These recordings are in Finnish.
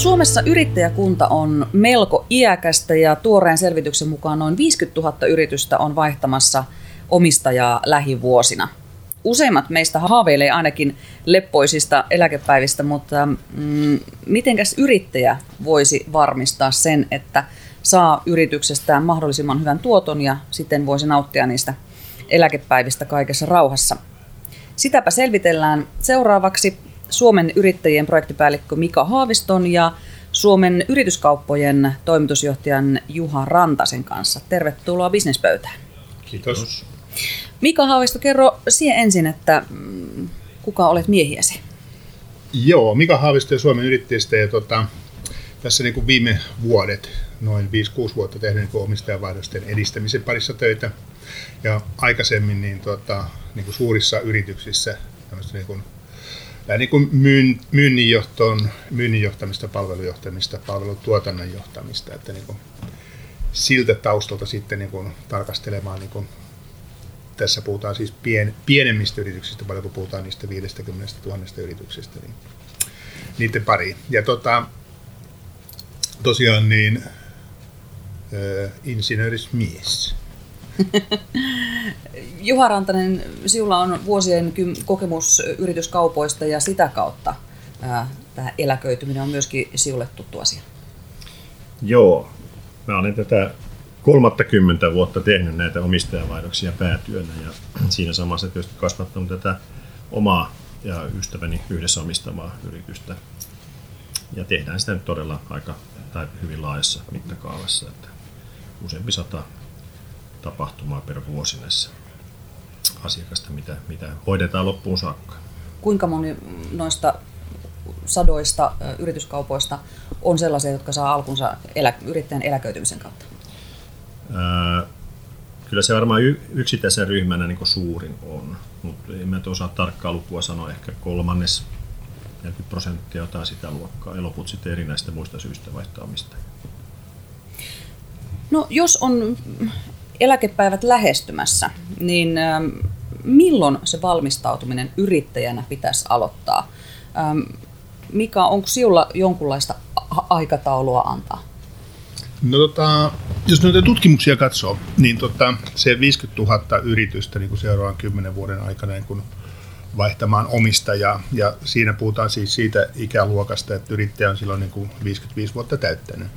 Suomessa yrittäjäkunta on melko iäkästä ja tuoreen selvityksen mukaan noin 50 000 yritystä on vaihtamassa omistajaa lähivuosina. Useimmat meistä haaveilee ainakin leppoisista eläkepäivistä, mutta mm, mitenkäs yrittäjä voisi varmistaa sen, että saa yrityksestään mahdollisimman hyvän tuoton ja sitten voisi nauttia niistä eläkepäivistä kaikessa rauhassa? Sitäpä selvitellään seuraavaksi Suomen yrittäjien projektipäällikkö Mika Haaviston ja Suomen yrityskauppojen toimitusjohtajan Juha Rantasen kanssa. Tervetuloa bisnespöytään. Kiitos. Mika Haavisto, kerro siihen ensin, että mm, kuka olet miehiäsi? Joo, Mika Haavisto ja Suomen yrittäjistä ja tota, tässä niin kuin viime vuodet, noin 5-6 vuotta tehnyt niin omistajavaihdosten edistämisen parissa töitä. Ja aikaisemmin niin, tota, niin kuin suurissa yrityksissä niin kuin niin kuin myyn, myynnin, johtoon, myynnin johtamista, palvelujohtamista, palvelutuotannon johtamista, että niin kuin siltä taustalta sitten niin kuin tarkastelemaan, niin kuin, tässä puhutaan siis pien, pienemmistä yrityksistä, paljon kun puhutaan niistä 50 000 yrityksistä, niin niiden pariin. Ja tota, tosiaan niin äh, insinöörismies. Juha Rantanen, sinulla on vuosien kokemus yrityskaupoista ja sitä kautta tämä eläköityminen on myöskin sinulle tuttu asia. Joo, mä olen tätä 30 vuotta tehnyt näitä omistajavaihdoksia päätyönä ja siinä samassa tietysti kasvattanut tätä omaa ja ystäväni yhdessä omistamaa yritystä. Ja tehdään sitä nyt todella aika tai hyvin laajassa mittakaavassa, että useampi sata tapahtumaa per vuosi näissä asiakasta, mitä, mitä hoidetaan loppuun saakka. Kuinka moni noista sadoista yrityskaupoista on sellaisia, jotka saa alkunsa elä, yrittäjän eläköitymisen kautta? Ää, kyllä se varmaan yksittäisen ryhmänä niin suurin on, mutta en mä osaa tarkkaa lukua sanoa, ehkä kolmannes 40 prosenttia jotain sitä luokkaa ja loput sitten erinäistä muista syistä vaihtaa No jos on eläkepäivät lähestymässä, niin ähm, milloin se valmistautuminen yrittäjänä pitäisi aloittaa? Ähm, Mika, onko sinulla jonkunlaista aikataulua antaa? No tota, jos noita tutkimuksia katsoo, niin tota, se 50 000 yritystä niin kuin seuraavan 10 vuoden aikana niin kun vaihtamaan omistajaa. Ja siinä puhutaan siis siitä ikäluokasta, että yrittäjä on silloin niin kuin 55 vuotta täyttänyt.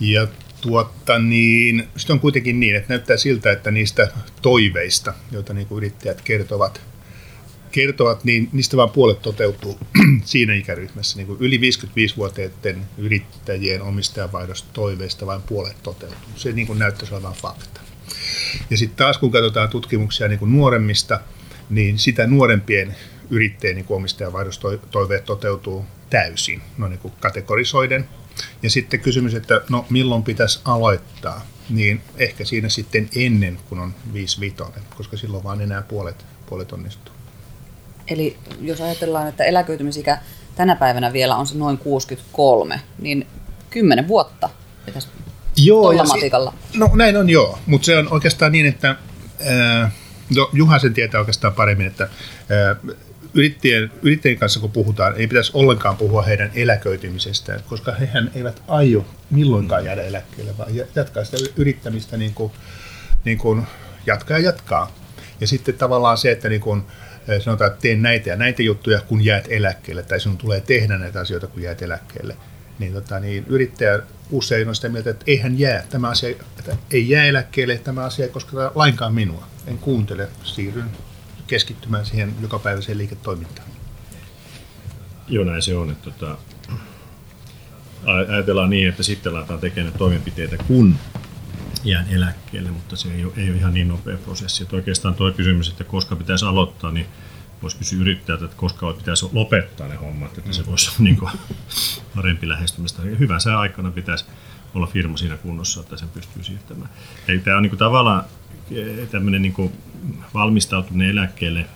Ja tuotta, niin sitten on kuitenkin niin, että näyttää siltä, että niistä toiveista, joita niin kuin yrittäjät kertovat, kertovat, niin niistä vain puolet toteutuu siinä ikäryhmässä. Niin kuin yli 55-vuotiaiden yrittäjien omistajavaihdostoiveista vain puolet toteutuu. Se niin kuin näyttäisi olevan fakta. Ja sitten taas kun katsotaan tutkimuksia niin kuin nuoremmista, niin sitä nuorempien yrittäjien niin omistajavaihdostoiveet toteutuu täysin, no niin kuin kategorisoiden. Ja sitten kysymys, että no milloin pitäisi aloittaa, niin ehkä siinä sitten ennen, kun on 5 koska silloin vaan enää puolet, puolet onnistuu. Eli jos ajatellaan, että eläköitymisikä tänä päivänä vielä on se noin 63, niin 10 vuotta pitäisi joo, ja matikalla. Si- no näin on joo, mutta se on oikeastaan niin, että ää, no, Juha sen tietää oikeastaan paremmin, että ää, yrittäjien, yrittäjien kanssa kun puhutaan, ei pitäisi ollenkaan puhua heidän eläköitymisestään, koska hehän eivät aio milloinkaan jäädä eläkkeelle, vaan jatkaa sitä yrittämistä niin kuin, niin kuin jatkaa ja jatkaa. Ja sitten tavallaan se, että niin kuin, eh, sanotaan, että teen näitä ja näitä juttuja, kun jäät eläkkeelle, tai sinun tulee tehdä näitä asioita, kun jäät eläkkeelle, niin, tota, niin yrittäjä usein on sitä mieltä, että eihän jää, tämä asia, että ei jää eläkkeelle, tämä asia ei lainkaan minua. En kuuntele, siirryn keskittymään siihen jokapäiväiseen liiketoimintaan. Joo, näin se on. Että, tota, ajatellaan niin, että sitten aletaan tekemään toimenpiteitä, kun jään eläkkeelle, mutta se ei ole, ei ole ihan niin nopea prosessi. Että oikeastaan tuo kysymys, että koska pitäisi aloittaa, niin voisi kysyä yrittäjältä, että koska pitäisi lopettaa ne hommat, että se mm. voisi olla niin kuin parempi lähestymistä. Hyvän sää aikana pitäisi olla firma siinä kunnossa, että sen pystyy siirtämään. Eli tämä on niin kuin tavallaan tämmöinen niin valmistautuminen eläkkeelle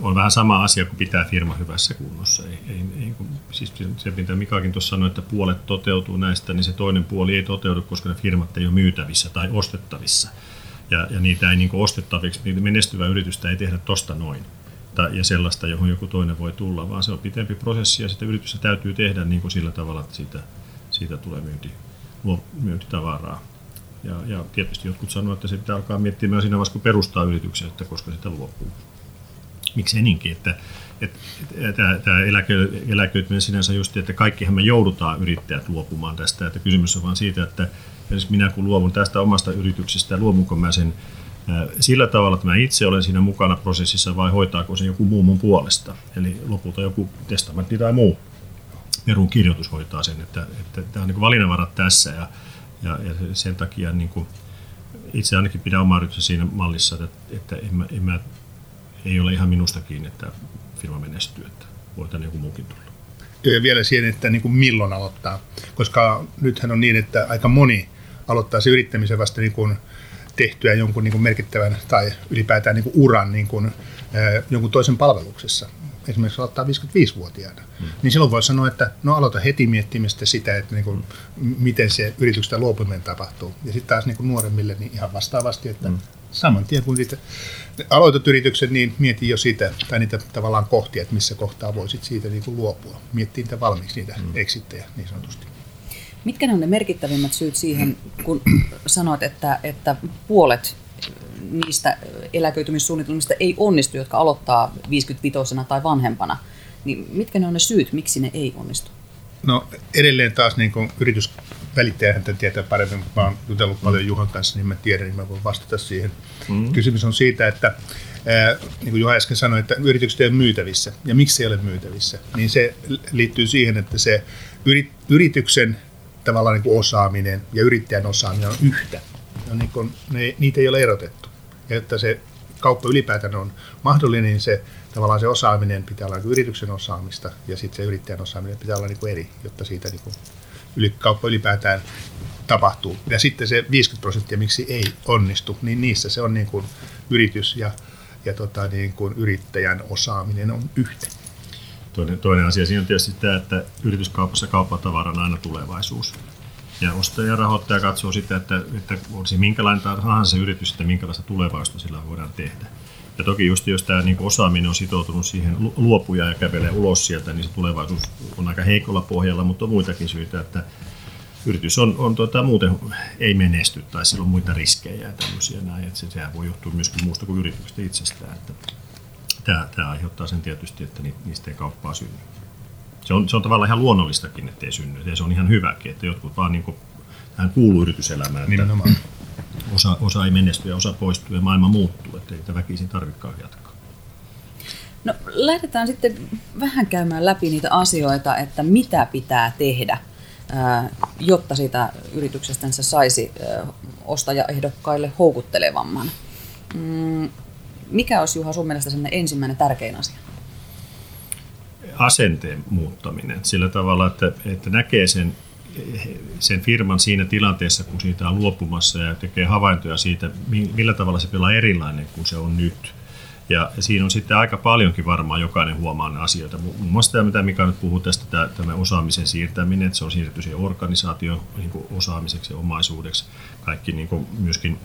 on vähän sama asia kuin pitää firma hyvässä kunnossa. Ei, ei, ei, siis se, mitä Mikakin tuossa sanoi, että puolet toteutuu näistä, niin se toinen puoli ei toteudu, koska ne firmat ei ole myytävissä tai ostettavissa. Ja, ja niitä ei niin ostettaviksi, niitä menestyvää yritystä ei tehdä tosta noin. tuotetta ja sellaista, johon joku toinen voi tulla, vaan se on pitempi prosessi ja sitä yritystä täytyy tehdä niin kuin sillä tavalla, että siitä, siitä tulee myynti, myyntitavaraa. Ja, ja tietysti jotkut sanovat, että se pitää alkaa miettimään siinä vaiheessa, kun perustaa yrityksen, että koska sitä luopuu. Miksi niinkin, että, että, että tämä eläkö, eläköityminen sinänsä just, että kaikkihan me joudutaan yrittäjät luopumaan tästä, että kysymys on vain siitä, että minä kun luovun tästä omasta yrityksestä, luomunko mä sen sillä tavalla, että mä itse olen siinä mukana prosessissa vai hoitaako se joku muu mun puolesta. Eli lopulta joku testamentti tai muu perun kirjoitus hoitaa sen, että, että tämä on niin valinnanvarat tässä ja, ja, ja sen takia niin kuin itse ainakin pidän omaa yritystä siinä mallissa, että, että en mä, en mä, ei ole ihan minusta kiinni, että firma menestyy, että voi tänne joku muukin tulla. Ja vielä siihen, että niin kuin milloin aloittaa, koska nythän on niin, että aika moni aloittaa se yrittämisen vasta niin kuin tehtyä jonkun niin kuin merkittävän tai ylipäätään niin kuin uran niin kuin, jonkun toisen palveluksessa. Esimerkiksi aloittaa 55-vuotiaana. Hmm. Niin silloin voi sanoa, että no aloita heti miettimistä sitä, että niin kuin, miten se yrityksestä luopuminen tapahtuu. Ja sitten taas niin kuin nuoremmille niin ihan vastaavasti, että hmm. saman tien kun niitä aloitat yritykset, niin mieti jo sitä, tai niitä tavallaan kohtia, että missä kohtaa voisit siitä niin kuin luopua. Miettii niitä valmiiksi, niitä hmm. eksittejä niin sanotusti. Mitkä ne on ne merkittävimmät syyt siihen, kun sanoit, että, että puolet niistä eläköitymissuunnitelmista ei onnistu, jotka aloittaa 55 tai vanhempana, niin mitkä ne on ne syyt, miksi ne ei onnistu? No edelleen taas niin kuin yritysvälittäjähän tietää paremmin, mutta mä oon jutellut mm. paljon Juhan kanssa, niin mä tiedän, niin mä voin vastata siihen. Mm. Kysymys on siitä, että ää, niin kuin Juha äsken sanoi, että yritykset ei ole myytävissä. Ja miksi ei ole myytävissä? Niin se liittyy siihen, että se yrityksen tavallaan niin kuin osaaminen ja yrittäjän osaaminen on yhtä. Ja niin kuin, ne, niitä ei ole erotettu. Että se kauppa ylipäätään on mahdollinen, niin se tavallaan se osaaminen pitää olla niin yrityksen osaamista ja sitten se yrittäjän osaaminen pitää olla niin kuin eri, jotta siitä niin kuin yli, kauppa ylipäätään tapahtuu. Ja sitten se 50 prosenttia, miksi ei onnistu, niin niissä se on niin kuin yritys ja, ja tota niin kuin yrittäjän osaaminen on yhtä. Toinen, toinen asia siinä on tietysti tämä, että yrityskaupassa kauppatavara on aina tulevaisuus. Ja ostaja ja rahoittaja katsoo sitä, että, että on minkälainen tahansa se yritys, että minkälaista tulevaisuutta sillä voidaan tehdä. Ja toki just jos tämä niin osaaminen on sitoutunut siihen luopuja ja kävelee ulos sieltä, niin se tulevaisuus on aika heikolla pohjalla, mutta on muitakin syitä, että yritys on, on tuota, muuten ei menesty tai sillä on muita riskejä ja tämmöisiä näin, että se, sehän voi johtua myöskin muusta kuin yrityksestä itsestään. Että tämä, tämä aiheuttaa sen tietysti, että niistä ei kauppaa synny. Se on, se on tavallaan ihan luonnollistakin, että ei synny. Ja se on ihan hyväkin, että jotkut vaan niin kuin, tähän kuuluu yrityselämään. Että Osa, osa ei menesty ja osa poistuu ja maailma muuttuu, että ei tätä väkisin tarvikaan jatkaa. No lähdetään sitten vähän käymään läpi niitä asioita, että mitä pitää tehdä, jotta siitä yrityksestä se saisi ostajaehdokkaille houkuttelevamman. Mm, mikä olisi Juha sun mielestä ensimmäinen tärkein asia? Asenteen muuttaminen sillä tavalla, että, että näkee sen, sen firman siinä tilanteessa, kun siitä on luopumassa ja tekee havaintoja siitä, millä tavalla se pelaa erilainen kuin se on nyt. Ja siinä on sitten aika paljonkin varmaan jokainen huomaa asioita. Muun muassa tämä, mitä Mika nyt puhuu tästä, tämä osaamisen siirtäminen, että se on siirretty siihen organisaation niin osaamiseksi ja omaisuudeksi. Kaikki niin kuin myöskin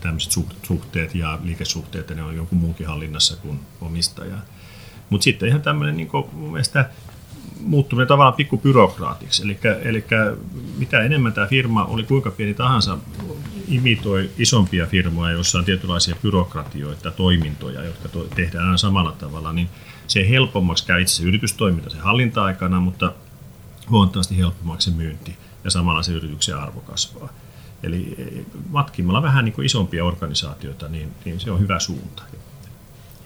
tämmöiset suhteet ja liikesuhteet, ne on jonkun muunkin hallinnassa kuin omistaja. Mutta sitten ihan tämmöinen niin mun mielestä muuttuminen tavallaan pikkupyrokraatiksi. Eli, eli mitä enemmän tämä firma oli kuinka pieni tahansa, imitoi isompia firmoja, joissa on tietynlaisia byrokratioita, toimintoja, jotka to, tehdään aina samalla tavalla, niin se helpommaksi käy itse yritystoiminta se hallinta-aikana, mutta huomattavasti helpommaksi se myynti ja samalla se yrityksen arvo kasvaa. Eli matkimalla vähän niin kuin isompia organisaatioita, niin, niin se on hyvä suunta.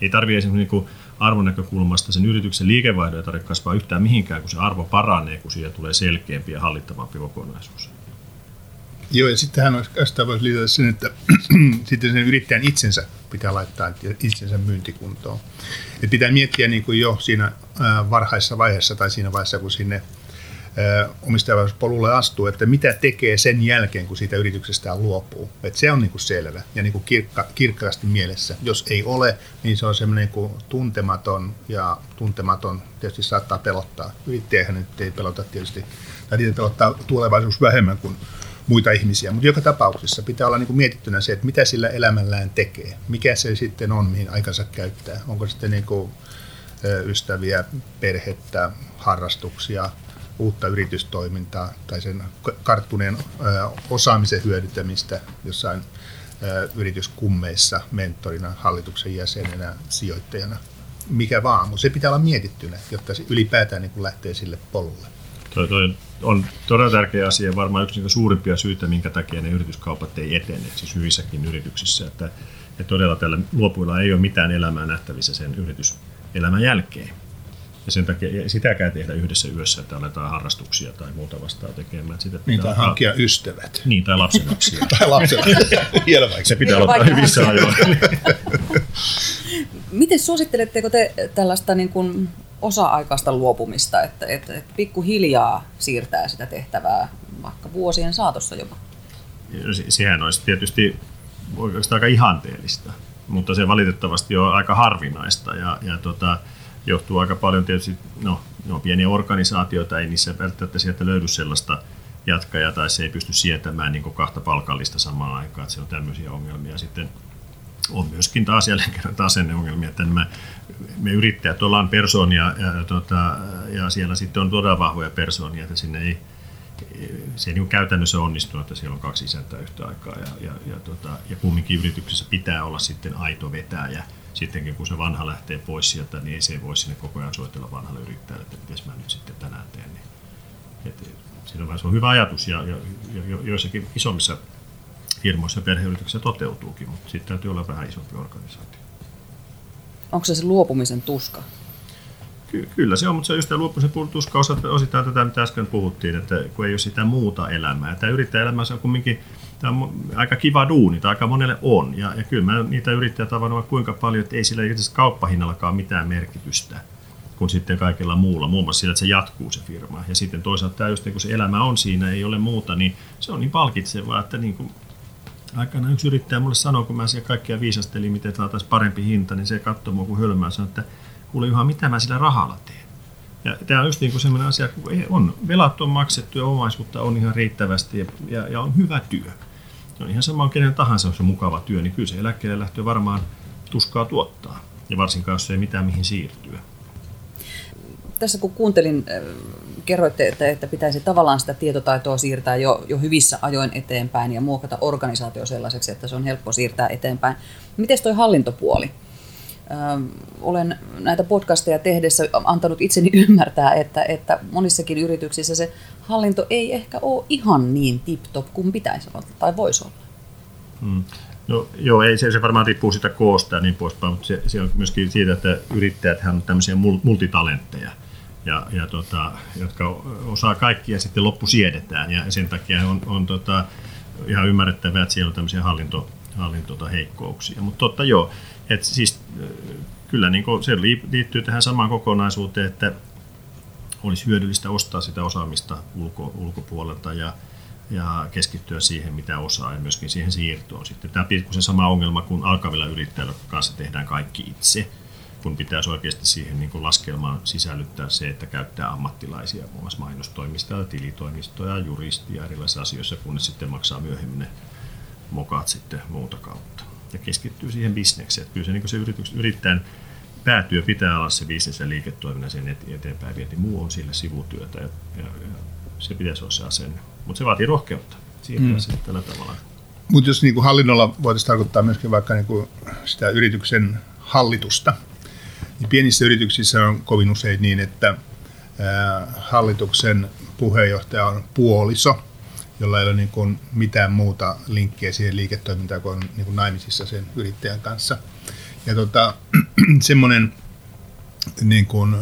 Ei tarvitse esimerkiksi niin arvon näkökulmasta sen yrityksen liikevaihdon ei tarvitse kasvaa yhtään mihinkään, kun se arvo paranee, kun siitä tulee selkeämpi ja hallittavampi kokonaisuus. Joo, ja sittenhän olisi, voisi lisätä sen, että sitten sen yrittäjän itsensä pitää laittaa itsensä myyntikuntoon. Et pitää miettiä niin kuin jo siinä varhaisessa vaiheessa tai siinä vaiheessa, kun sinne omistajavaisuuspolulle astuu, että mitä tekee sen jälkeen, kun siitä yrityksestään luopuu. Että se on niin kuin selvä ja niin kuin kirkka, kirkkaasti mielessä. Jos ei ole, niin se on semmoinen niin kuin tuntematon ja tuntematon tietysti saattaa pelottaa. Yrittäjähän nyt ei pelota tietysti, tai niitä pelottaa tulevaisuus vähemmän kuin muita ihmisiä. Mutta joka tapauksessa pitää olla niin kuin mietittynä se, että mitä sillä elämällään tekee. Mikä se sitten on, mihin aikansa käyttää. Onko sitten niin kuin ystäviä, perhettä, harrastuksia, uutta yritystoimintaa tai sen karttuneen osaamisen hyödyntämistä jossain yrityskummeissa, mentorina, hallituksen jäsenenä, sijoittajana, mikä vaan. Mutta se pitää olla mietittynä, jotta se ylipäätään niin lähtee sille polulle. Toi, toi on todella tärkeä asia, varmaan yksi niitä suurimpia syitä, minkä takia ne yrityskaupat ei etene, siis hyvissäkin yrityksissä. Että, että todella tällä luopuilla ei ole mitään elämää nähtävissä sen yrityselämän jälkeen. Ja sen takia sitäkään tehdä yhdessä yössä, että aletaan harrastuksia tai muuta vastaa tekemään. Sitä niin, tai hankkia ystävät. Niin, tai lapsenlapsia. tai lapsenlapsia. Se pitää olla hyvissä ajoin. Miten suositteletteko te tällaista niin kuin osa-aikaista luopumista, että, että, että pikkuhiljaa siirtää sitä tehtävää vaikka vuosien saatossa jopa? Sehän olisi tietysti oikeastaan aika ihanteellista, mutta se valitettavasti on aika harvinaista ja, ja tota, johtuu aika paljon tietysti, no, no pieniä organisaatioita, ei niissä välttämättä sieltä löydy sellaista jatkajaa tai se ei pysty sietämään niin kahta palkallista samaan aikaan, että se on tämmöisiä ongelmia. Sitten on myöskin taas jälleen kerran taas ongelmia, että nämä, me yrittäjät ollaan persoonia ja, tota, ja siellä sitten on todella vahvoja persoonia, että sinne ei, se ei niin käytännössä onnistu, että siellä on kaksi isäntää yhtä aikaa ja, ja, ja, tota, ja kumminkin yrityksessä pitää olla sitten aito vetäjä. Sittenkin kun se vanha lähtee pois sieltä, niin ei se voi sinne koko ajan soitella vanhalle yrittäjälle, että miten mä nyt sitten tänään teen. Niin, et, siinä on, se on hyvä ajatus ja, ja, ja joissakin isommissa firmoissa perheyrityksissä toteutuukin, mutta sitten täytyy olla vähän isompi organisaatio. Onko se se luopumisen tuska? Ky- kyllä se on, mutta se on just tämä luopumisen tuska osittain tätä, mitä äsken puhuttiin, että kun ei ole sitä muuta elämää. Tämä yrittäjäelämä on kumminkin tämä on aika kiva duuni, tai aika monelle on. Ja, ja kyllä mä niitä yrittäjät tavannut kuinka paljon, että ei sillä itse kauppahinnallakaan mitään merkitystä kuin sitten kaikilla muulla, muun muassa sillä, että se jatkuu se firma. Ja sitten toisaalta tämä just, kun se elämä on siinä, ei ole muuta, niin se on niin palkitsevaa, että niin kuin aikana yksi yrittäjä mulle sanoi, kun mä siellä kaikkia viisastelin, miten saataisiin parempi hinta, niin se katsoi mua kuin hölmää sanoi, että kuule Juha, mitä mä sillä rahalla teen? Ja tämä on just niin kuin sellainen asia, kun on, velat on maksettu ja omaisuutta on ihan riittävästi ja, ja, ja on hyvä työ. Se on ihan sama, kenen tahansa on se mukava työ, niin kyllä se eläkkeelle lähtö varmaan tuskaa tuottaa. Ja varsinkaan, jos ei mitään mihin siirtyä tässä kun kuuntelin, äh, kerroitte, että, että pitäisi tavallaan sitä tietotaitoa siirtää jo, jo hyvissä ajoin eteenpäin ja muokata organisaatio sellaiseksi, että se on helppo siirtää eteenpäin. Miten tuo hallintopuoli? Ähm, olen näitä podcasteja tehdessä antanut itseni ymmärtää, että, että monissakin yrityksissä se hallinto ei ehkä ole ihan niin tip-top kuin pitäisi olla tai voisi olla. Hmm. No joo, ei, se, se varmaan riippuu sitä koosta ja niin poispäin, mutta se, se on myöskin siitä, että yrittäjät on tämmöisiä multitalentteja ja, ja tota, jotka osaa kaikkia sitten loppu siedetään ja sen takia on, on tota, ihan ymmärrettävää, että siellä on tämmöisiä hallinto, hallintota heikkouksia. Mutta totta joo, että siis kyllä niin se liittyy tähän samaan kokonaisuuteen, että olisi hyödyllistä ostaa sitä osaamista ulko, ulkopuolelta ja, ja keskittyä siihen, mitä osaa ja myöskin siihen siirtoon. Sitten tämä se sama ongelma kuin alkavilla yrittäjillä kanssa tehdään kaikki itse kun pitäisi oikeasti siihen niin laskelmaan sisällyttää se, että käyttää ammattilaisia, muun muassa mainostoimistoja, tilitoimistoja, juristia erilaisissa asioissa, kunnes sitten maksaa myöhemmin ne mokat sitten muuta kautta. Ja keskittyy siihen bisnekseen. Että kyllä se, niin se yritys, yrittäjän päätyö pitää olla se bisnes ja liiketoiminnan sen eteenpäin vienti. Muu on sille sivutyötä ja, ja, ja se pitäisi olla se asenne. Mutta se vaatii rohkeutta siirtää mm. sitten tällä tavalla. Mutta jos niin hallinnolla voitaisiin tarkoittaa myöskin vaikka niin sitä yrityksen hallitusta, niin pienissä yrityksissä on kovin usein niin, että hallituksen puheenjohtaja on puoliso, jolla ei ole niin kuin mitään muuta linkkiä siihen liiketoimintaan kuin niin kuin naimisissa sen yrittäjän kanssa. Ja tota, semmoinen niin kuin,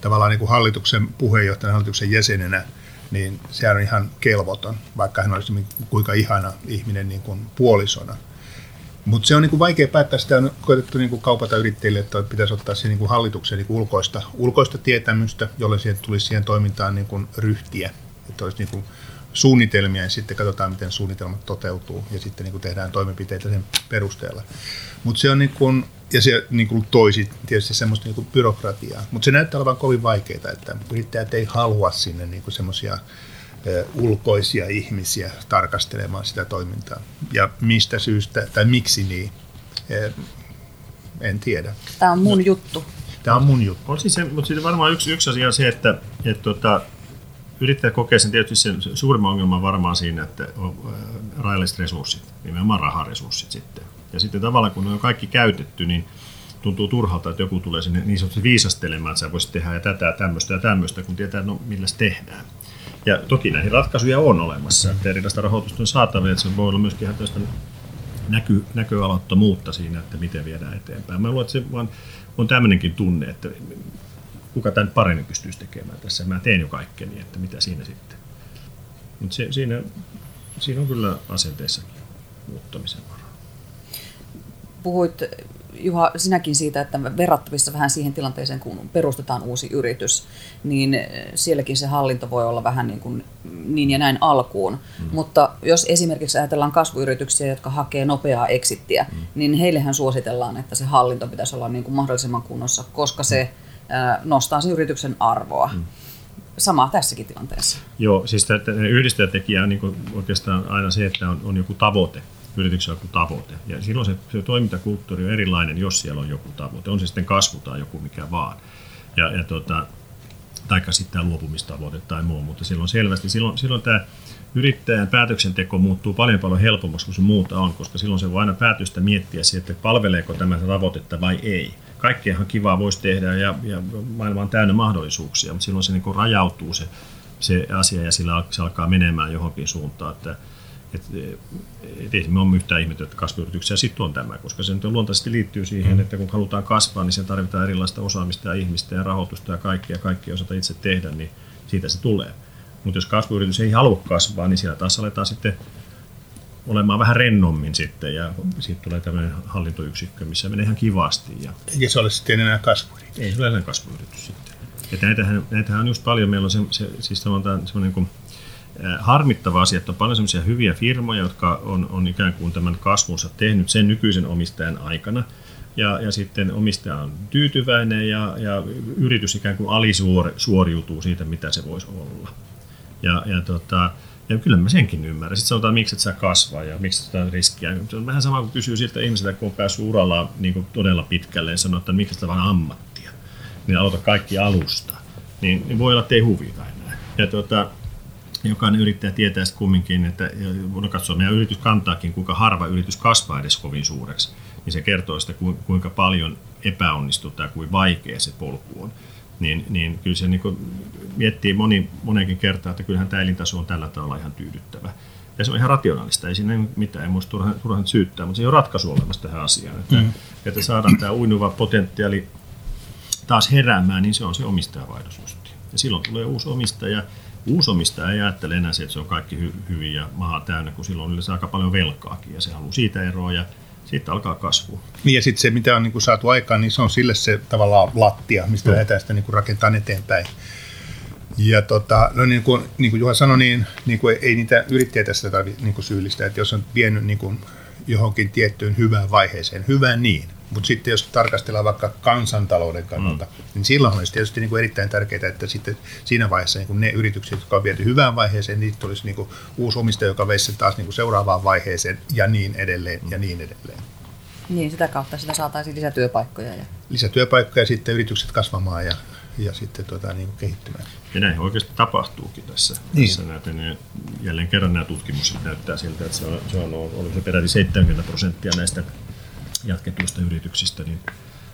tavallaan niin kuin hallituksen puheenjohtajana, hallituksen jäsenenä, niin se on ihan kelvoton, vaikka hän olisi kuinka ihana ihminen niin kuin puolisona. Mutta se on niinku vaikea päättää, sitä on koetettu niinku kaupata yrittäjille, että pitäisi ottaa siihen niinku hallituksen niinku ulkoista, ulkoista tietämystä, jolle siihen tulisi siihen toimintaan niinku ryhtiä. Että olisi niinku suunnitelmia ja sitten katsotaan, miten suunnitelmat toteutuu ja sitten niinku tehdään toimenpiteitä sen perusteella. Mutta se on niinku, ja se niinku toisi tietysti semmoista niinku byrokratiaa, mutta se näyttää olevan kovin vaikeaa, että yrittäjät ei halua sinne niinku semmoisia ulkoisia ihmisiä tarkastelemaan sitä toimintaa. Ja mistä syystä tai miksi niin, en tiedä. Tämä on mun no, juttu. Tämä on mun juttu. On siis se, mutta sitten varmaan yksi, yksi asia on se, että, että, että tota, yrittäjä kokee sen tietysti sen suurimman ongelman varmaan siinä, että on rajalliset resurssit, nimenomaan raharesurssit sitten. Ja sitten tavallaan kun ne on kaikki käytetty, niin tuntuu turhalta, että joku tulee sinne niin sanotusti viisastelemaan, että sä voisit tehdä ja tätä, tämmöistä ja tämmöistä, kun tietää, no millä se tehdään. Ja toki näihin ratkaisuja on olemassa, että erilaista rahoitusta on saatavilla, että se voi olla myöskin ihan tästä näky, näköalattomuutta siinä, että miten viedään eteenpäin. Mä luulen, että se vaan on tämmöinenkin tunne, että kuka tämän paremmin pystyisi tekemään tässä. Mä teen jo kaikkeni, että mitä siinä sitten. Mutta siinä, siinä on kyllä asenteessakin muuttamisen varaa. Puhuit Juha, sinäkin siitä, että verrattavissa vähän siihen tilanteeseen, kun perustetaan uusi yritys, niin sielläkin se hallinto voi olla vähän niin, kuin niin ja näin alkuun. Mm. Mutta jos esimerkiksi ajatellaan kasvuyrityksiä, jotka hakee nopeaa exittiä, mm. niin heillehän suositellaan, että se hallinto pitäisi olla niin kuin mahdollisimman kunnossa, koska se nostaa sen yrityksen arvoa. Mm. Sama tässäkin tilanteessa. Joo, siis yhdistäjätekijä on niin oikeastaan aina se, että on, on joku tavoite yrityksellä joku tavoite. Ja silloin se, se toimintakulttuuri on erilainen, jos siellä on joku tavoite. On se sitten kasvu tai joku mikä vaan. Ja, ja tota, taikka sitten luopumistavoite tai muu, mutta silloin selvästi, silloin, silloin tämä yrittäjän päätöksenteko muuttuu paljon paljon helpommaksi kuin se muuta on, koska silloin se voi aina päätöstä miettiä se, että palveleeko tämä tavoitetta vai ei. Kaikkeahan kivaa voisi tehdä ja, ja maailma on täynnä mahdollisuuksia, mutta silloin se niin rajautuu se, se asia ja sillä se alkaa menemään johonkin suuntaan. Että, et, et ei me ole yhtään ihmettä, että kasvuyrityksiä sitten on tämä, koska se nyt luontaisesti liittyy siihen, mm. että kun halutaan kasvaa, niin se tarvitaan erilaista osaamista ja ihmistä ja rahoitusta ja kaikkea, kaikki osata itse tehdä, niin siitä se tulee. Mutta jos kasvuyritys ei halua kasvaa, niin siellä taas aletaan sitten olemaan vähän rennommin sitten ja siitä tulee tämmöinen hallintoyksikkö, missä menee ihan kivasti. Ja Eikä se ole sitten enää kasvuyritys? Ei se ole enää kasvuyritys sitten. Että näitähän, näitähän on just paljon, meillä on se, se siis semmoinen kuin harmittava asia, että on paljon sellaisia hyviä firmoja, jotka on, on ikään kuin tämän kasvunsa tehnyt sen nykyisen omistajan aikana. Ja, ja sitten omistaja on tyytyväinen ja, ja yritys ikään kuin alisuoriutuu siitä, mitä se voisi olla. Ja, ja, tota, ja kyllä mä senkin ymmärrän. Sitten sanotaan, miksi et sä kasvaa ja miksi tätä riskiä. Se on vähän sama kuin kysyy siltä ihmiseltä, kun on päässyt uralla niin kuin todella pitkälle ja sanoo, että miksi sitä vaan ammattia. Niin aloita kaikki alusta. Niin, niin voi olla, että ei huvita enää. Ja tota, jokainen yrittäjä tietää sitten kumminkin, että voidaan katsoa, meidän yritys kantaakin, kuinka harva yritys kasvaa edes kovin suureksi, niin se kertoo sitä, kuinka paljon epäonnistuu tai kuinka vaikea se polku on. Niin, niin kyllä se niin miettii moni, monenkin kertaa, että kyllähän tämä elintaso on tällä tavalla ihan tyydyttävä. Ja se on ihan rationaalista, ei siinä mitään, ei muista turhaan, turhaan syyttää, mutta se on ratkaisu olemassa tähän asiaan. Että, mm. että saadaan tämä uinuva potentiaali taas heräämään, niin se on se omistajavaihdos Ja silloin tulee uusi omistaja, Uusomista ei ajattele enää se, että se on kaikki hy- hyvin ja maha täynnä, kun silloin on yleensä aika paljon velkaakin ja se haluaa siitä eroa ja sitten alkaa kasvu. Niin ja sitten se, mitä on niin kuin saatu aikaan, niin se on sille se tavallaan lattia, mistä no. lähdetään sitä niin kuin rakentaa eteenpäin. Ja tota, no niin kuin, niin kuin Juha sanoi, niin, niin kuin ei niitä yrittäjiä tästä tarvitse niin syyllistää, että jos on vienyt niin kuin johonkin tiettyyn hyvään vaiheeseen, hyvä niin, mutta sitten jos tarkastellaan vaikka kansantalouden kannalta, mm. niin silloin olisi tietysti niin kuin erittäin tärkeää, että sitten siinä vaiheessa niin kuin ne yritykset, jotka on viety hyvään vaiheeseen, niitä tulisi niin kuin uusi omistaja, joka veisi sen taas niin kuin seuraavaan vaiheeseen ja niin edelleen mm. ja niin edelleen. Niin, sitä kautta sitä saataisiin lisätyöpaikkoja. Ja... Lisätyöpaikkoja ja sitten yritykset kasvamaan ja, ja sitten tuota, niin kuin kehittymään. Ja näin oikeasti tapahtuukin tässä. Niin. tässä näitä, ne, jälleen kerran nämä tutkimukset näyttää siltä, että se on, se on ollut se peräti 70 prosenttia näistä jatketuista yrityksistä niin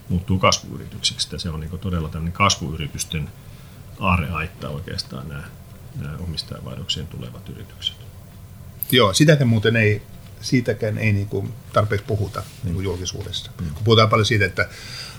muuttuu kasvuyrityksiksi. Ja se on niin todella tämmöinen kasvuyritysten aarreaitta oikeastaan nämä, nämä omistajavaihdokseen tulevat yritykset. Joo, sitäkään muuten ei, siitäkään ei niin kuin tarpeeksi puhuta niin kuin julkisuudessa. Mm. Kun puhutaan paljon siitä, että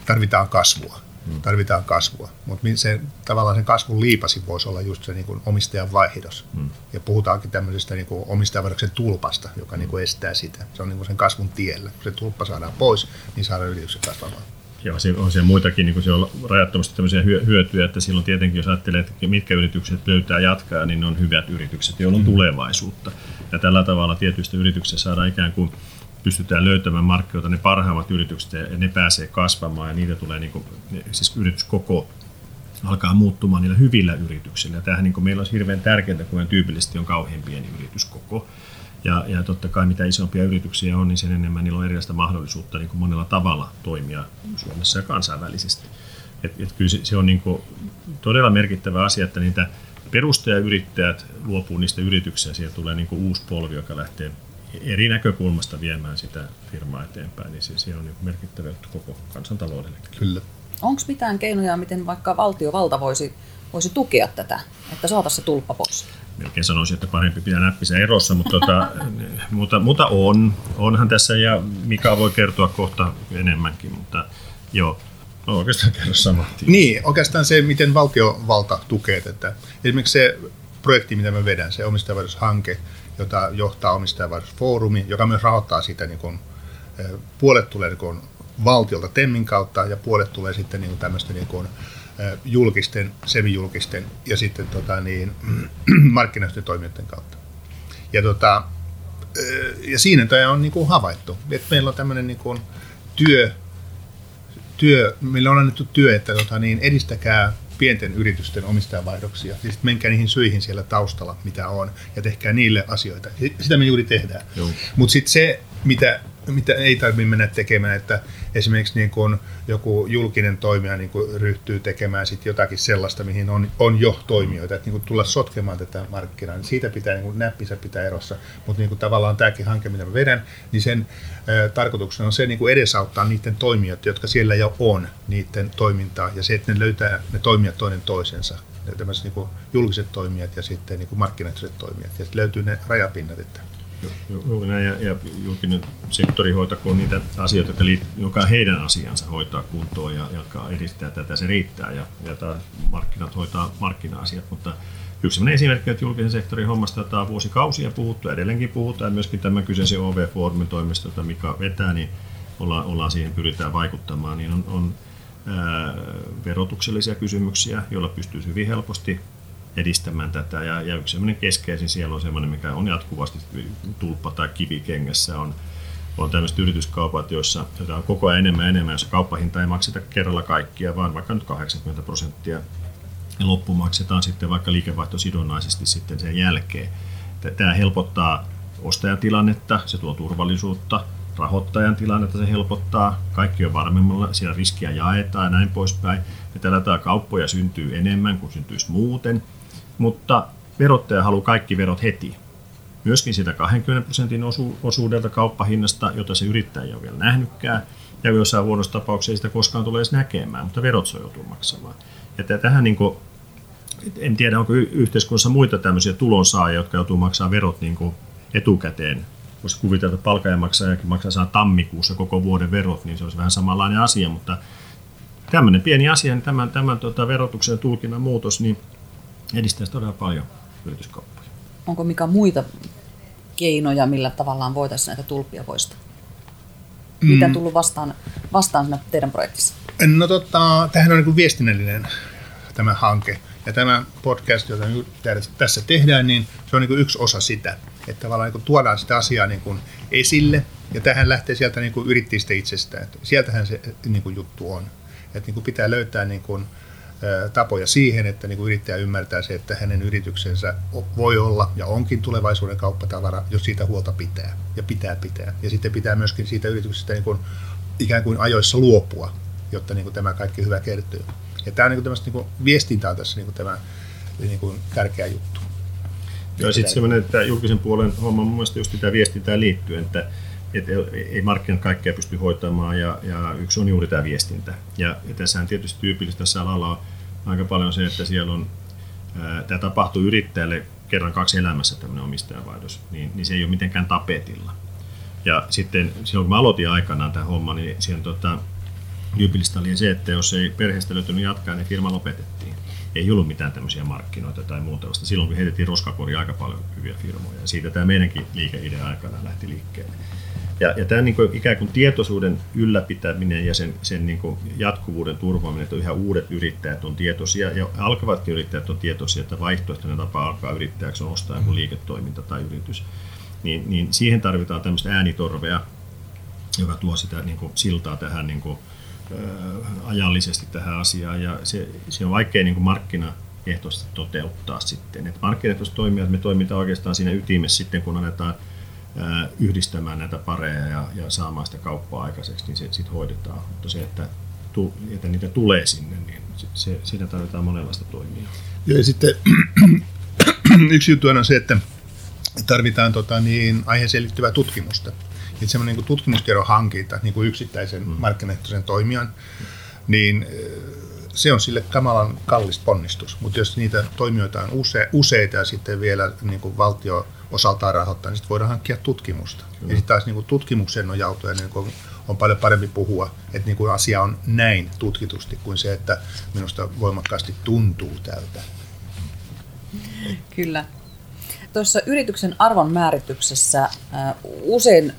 tarvitaan kasvua, Mm. Tarvitaan kasvua, mutta se, tavallaan sen kasvun liipasi voisi olla just se niin kuin omistajan vaihdos. Mm. Ja puhutaankin tämmöisestä niin omistajavaihdoksen tulpasta, joka mm. niin kuin estää sitä. Se on niin kuin sen kasvun tiellä. Kun se tulppa saadaan pois, niin saadaan yritykset kasvamaan. Joo, se on siellä muitakin niin se on rajattomasti tämmöisiä hyötyjä, että silloin tietenkin, jos ajattelee, että mitkä yritykset löytää jatkaa, niin ne on hyvät yritykset, joilla on mm. tulevaisuutta. Ja tällä tavalla tietyistä yrityksistä saadaan ikään kuin pystytään löytämään markkinoilta ne parhaimmat yritykset ja ne pääsee kasvamaan ja niitä tulee niin kuin, siis yrityskoko alkaa muuttumaan niillä hyvillä yrityksillä. Ja tämähän niin meillä on hirveän tärkeää, kun tyypillisesti on kauhean pieni yrityskoko. Ja, ja totta kai mitä isompia yrityksiä on, niin sen enemmän niillä on erilaista mahdollisuutta niin kuin monella tavalla toimia Suomessa ja kansainvälisesti. Et, et kyllä se, se on niin kuin todella merkittävä asia, että niitä perustajayrittäjät luopuu niistä yrityksiä, siellä tulee niin kuin uusi polvi, joka lähtee eri näkökulmasta viemään sitä firmaa eteenpäin, niin se, se on niin merkittävä juttu koko kansantaloudelle. Kyllä. Onko mitään keinoja, miten vaikka valtiovalta voisi, voisi tukea tätä, että saataisiin se tulppa pois? Melkein sanoisin, että parempi pitää näppisä erossa, mutta, tota, mutta, mutta on. Onhan tässä, ja Mika voi kertoa kohta enemmänkin, mutta joo, No oikeastaan kerro saman Niin, oikeastaan se, miten valtiovalta tukee tätä. Esimerkiksi se projekti, mitä mä vedän, se omistajavaihdoushanke, jota johtaa omistajavaihdousfoorumi, joka myös rahoittaa sitä, niin kun, puolet tulee niin kun, valtiolta TEMMin kautta ja puolet tulee sitten niin tämmöistä niin kuin, julkisten, semijulkisten ja sitten tota, niin, markkinaisten toimijoiden kautta. Ja, tota, ja siinä tämä on niin kuin havaittu, että meillä on tämmöinen niin kuin työ, työ, meillä on annettu työ, että tota, niin edistäkää pienten yritysten omistajavaihdoksia. Siis menkää niihin syihin siellä taustalla, mitä on, ja tehkää niille asioita. Sitä me juuri tehdään. Mutta sitten se, mitä mitä ei tarvitse mennä tekemään, että esimerkiksi niin kuin joku julkinen toimija niin kuin ryhtyy tekemään sit jotakin sellaista, mihin on, on jo toimijoita, että niin kuin tulla sotkemaan tätä markkinaa, niin siitä pitää niin kuin näppinsä pitää erossa, mutta niin tavallaan tämäkin hanke, mitä mä vedän, niin sen ä, tarkoituksena on se niin edesauttaa niiden toimijoita, jotka siellä jo on, niiden toimintaa, ja se, että ne löytää ne toimijat toinen toisensa, tämmöiset niin julkiset toimijat ja sitten niin kuin markkinalliset toimijat, ja löytyy ne rajapinnat, että näin, ja, ja julkinen sektori hoitakoon niitä asioita, jotka liit, joka heidän asiansa hoitaa kuntoon ja jotka edistää tätä, se riittää. Ja, ja tämä markkinat hoitaa markkina-asiat, mutta yksi sellainen esimerkki, että julkisen sektorin hommasta jota on vuosikausia puhuttu, edelleenkin puhutaan, myöskin tämän kyseisen OV-foorumin toimesta, jota Mika vetää, niin ollaan, ollaan siihen pyritään vaikuttamaan, niin on, on ää, verotuksellisia kysymyksiä, joilla pystyy hyvin helposti edistämään tätä. Ja, ja yksi sellainen keskeisin siellä on sellainen, mikä on jatkuvasti tulppa tai kengessä on, on tämmöiset yrityskaupat, joissa joita on koko ajan enemmän ja enemmän, jossa kauppahinta ei makseta kerralla kaikkia, vaan vaikka nyt 80 prosenttia. Ja loppu maksetaan sitten vaikka liikevaihtosidonnaisesti sitten sen jälkeen. Tämä helpottaa ostajan tilannetta, se tuo turvallisuutta, rahoittajan tilannetta se helpottaa, kaikki on varmemmalla, siellä riskiä jaetaan ja näin poispäin. Ja tällä kauppoja syntyy enemmän kuin syntyisi muuten mutta verottaja haluaa kaikki verot heti. Myöskin sitä 20 prosentin osu- osuudelta kauppahinnasta, jota se yrittäjä ei ole vielä nähnytkään, ja jossain huonossa tapauksessa ei sitä koskaan tule edes näkemään, mutta verot se joutuu maksamaan. Ja tähän niin kuin, en tiedä, onko yhteiskunnassa muita tämmöisiä tulonsaajia, jotka joutuu maksamaan verot niin kuin etukäteen. Voisi kuvitella, että palkaja maksaa maksaa saa tammikuussa koko vuoden verot, niin se olisi vähän samanlainen asia, mutta tämmöinen pieni asia, niin tämän, tämän tota, verotuksen tulkinnan muutos, niin edistäisi todella paljon yrityskauppoja. Onko mikä muita keinoja, millä tavallaan voitaisiin näitä tulppia poistaa? Mm. Mitä on tullut vastaan, vastaan teidän projektissa? No tota, tämähän on niin viestinnällinen tämä hanke. Ja tämä podcast, jota tässä tehdään, niin se on niin yksi osa sitä. Että tavallaan niin tuodaan sitä asiaa niin esille. Ja tähän lähtee sieltä niin yrittäjistä itsestään. Sieltähän se niin juttu on. Että niin pitää löytää niin kuin, tapoja siihen, että niin kuin yrittäjä ymmärtää se, että hänen yrityksensä voi olla ja onkin tulevaisuuden kauppatavara, jos siitä huolta pitää ja pitää pitää. Ja sitten pitää myöskin siitä yrityksestä niin kuin, ikään kuin ajoissa luopua, jotta niin kuin tämä kaikki hyvä kertyy. Ja tämä on niin kuin niin kuin viestintää on tässä niin kuin tämä niin kuin tärkeä juttu. Joo, sitten semmoinen, että julkisen puolen homma mun mielestä just sitä viestintää liittyen, että että ei markkinat kaikkea pysty hoitamaan ja, ja yksi on juuri tämä viestintä. Ja, ja tässähän tietysti tyypillistä tässä alalla on aika paljon se, että siellä on, ää, tämä tapahtuu yrittäjälle kerran kaksi elämässä tämmöinen omistajavaihdos, niin, niin se ei ole mitenkään tapetilla. Ja sitten silloin kun mä aloitin aikanaan tämä homma, niin siellä tota, tyypillistä oli se, että jos ei perheestä löytynyt jatkaa, niin firma lopetettiin. Ei ollut mitään tämmöisiä markkinoita tai muuta vasta. Silloin kun heitettiin roskakori aika paljon hyviä firmoja. Ja siitä tämä meidänkin liikeidea aikana lähti liikkeelle. Ja, ja tämä niin kuin, ikään kuin tietoisuuden ylläpitäminen ja sen, sen niin kuin jatkuvuuden turvaaminen, että yhä uudet yrittäjät on tietoisia ja alkavatkin yrittäjät on tietoisia, että vaihtoehtoinen tapa alkaa yrittäjäksi on ostaa joku liiketoiminta tai yritys. Niin, niin siihen tarvitaan tämmöistä äänitorvea, joka tuo sitä niin kuin, siltaa tähän niin kuin, ajallisesti tähän asiaan ja se, se on vaikea niin kuin markkinaehtoisesti toteuttaa sitten. Et markkinaehtoisesti toimijat, me toimitaan oikeastaan siinä ytimessä sitten, kun annetaan yhdistämään näitä pareja ja, ja saamaan sitä kauppaa aikaiseksi, niin se sitten hoidetaan. Mutta se, että, tu, että niitä tulee sinne, niin se, siinä tarvitaan monenlaista toimia. Joo, ja sitten yksi juttu on se, että tarvitaan tota, niin, aiheeseen liittyvää tutkimusta. Että semmoinen niin tutkimustiedon hankinta niin kuin yksittäisen mm. markkinaehtoisen toimijan, niin se on sille kamalan kallis ponnistus. Mutta jos niitä toimijoita on use, useita ja sitten vielä niin kuin valtio osaltaan rahoittaa, niin sitten voidaan hankkia tutkimusta. Kyllä. Ja sitten taas niin kuin tutkimukseen niin kuin on paljon parempi puhua, että niin kuin asia on näin tutkitusti kuin se, että minusta voimakkaasti tuntuu tältä. Kyllä. Tuossa yrityksen arvon määrityksessä usein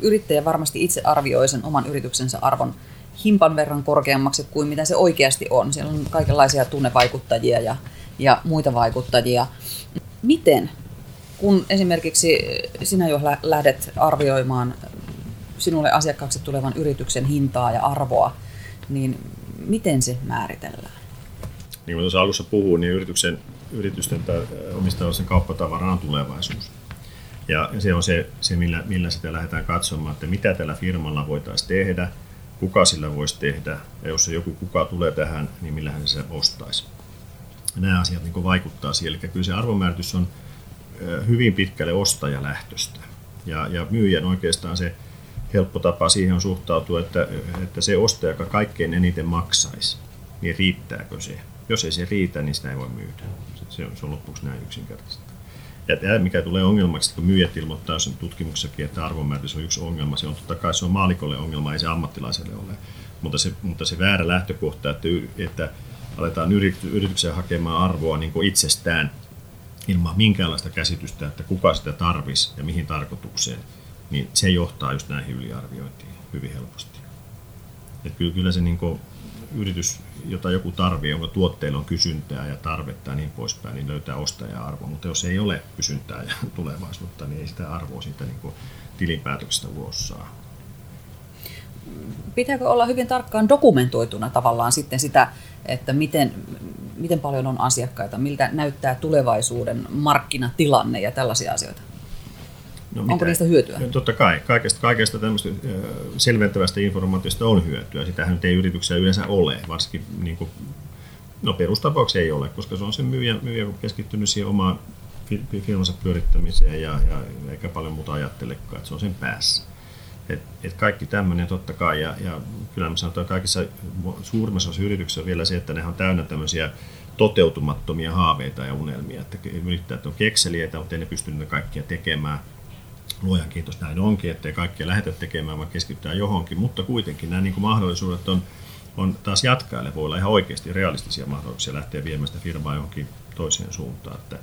yrittäjä varmasti itse arvioi sen oman yrityksensä arvon himpan verran korkeammaksi kuin mitä se oikeasti on. Siellä on kaikenlaisia tunnevaikuttajia ja, ja muita vaikuttajia. Miten, kun esimerkiksi sinä jo lähdet arvioimaan sinulle asiakkaaksi tulevan yrityksen hintaa ja arvoa, niin miten se määritellään? Niin kuin tuossa alussa puhuin, niin yrityksen, yritysten tai omistajuuden kauppatavara on tulevaisuus. Ja se on se, se millä, millä sitä lähdetään katsomaan, että mitä tällä firmalla voitaisiin tehdä, kuka sillä voisi tehdä, ja jos se joku kuka tulee tähän, niin millä hän se ostaisi. Nämä asiat niin vaikuttaa siihen, eli kyllä se arvomääritys on hyvin pitkälle ostajalähtöstä. Ja, ja myyjän oikeastaan se helppo tapa siihen on suhtautua, että, että se ostaja, joka kaikkein eniten maksaisi, niin riittääkö se? Jos ei se riitä, niin sitä ei voi myydä. Se on, se on loppuksi näin yksinkertaisesti. Ja tämä, mikä tulee ongelmaksi, kun myyjät ilmoittaa sen tutkimuksessakin, että arvonmääritys on yksi ongelma, se on totta kai se on maalikolle ongelma, ei se ammattilaiselle ole. Mutta se, mutta se väärä lähtökohta, että, että aletaan yritykseen hakemaan arvoa niin kuin itsestään ilman minkäänlaista käsitystä, että kuka sitä tarvisi ja mihin tarkoitukseen, niin se johtaa just näihin yliarviointiin hyvin helposti. Että kyllä, kyllä se niin kuin yritys, jota joku tarvii, jonka tuotteilla on kysyntää ja tarvetta ja niin poispäin, niin löytää ostaja-arvo. Mutta jos ei ole kysyntää ja tulevaisuutta, niin ei sitä arvoa siitä niin kuin tilinpäätöksestä ulos saa. Pitääkö olla hyvin tarkkaan dokumentoituna tavallaan sitten sitä, että miten, miten paljon on asiakkaita, miltä näyttää tulevaisuuden markkinatilanne ja tällaisia asioita? No, Onko niistä hyötyä? No, totta kai. Kaikesta, kaikesta tämmöistä selventävästä informaatiosta on hyötyä. Sitähän nyt ei yrityksiä yleensä ole, varsinkin niin kuin, no perustapauksessa ei ole, koska se on se myyjä, myyjä keskittynyt siihen omaan firmansa pyörittämiseen ja, ja eikä paljon muuta ajattelekaan, että se on sen päässä. Et, et kaikki tämmöinen totta kai, ja, ja kyllä mä sanon, että kaikissa suurimmassa osassa yrityksissä on vielä se, että ne on täynnä tämmöisiä toteutumattomia haaveita ja unelmia, että yrittäjät on kekseliäitä, mutta ei ne pysty niitä kaikkia tekemään. Luojan kiitos näin onkin, ettei kaikkia lähetä tekemään, vaan keskitytään johonkin, mutta kuitenkin nämä niin kuin mahdollisuudet on, on taas jatkajalle voi olla ihan oikeasti realistisia mahdollisuuksia lähteä viemään sitä firmaa johonkin toiseen suuntaan. Että,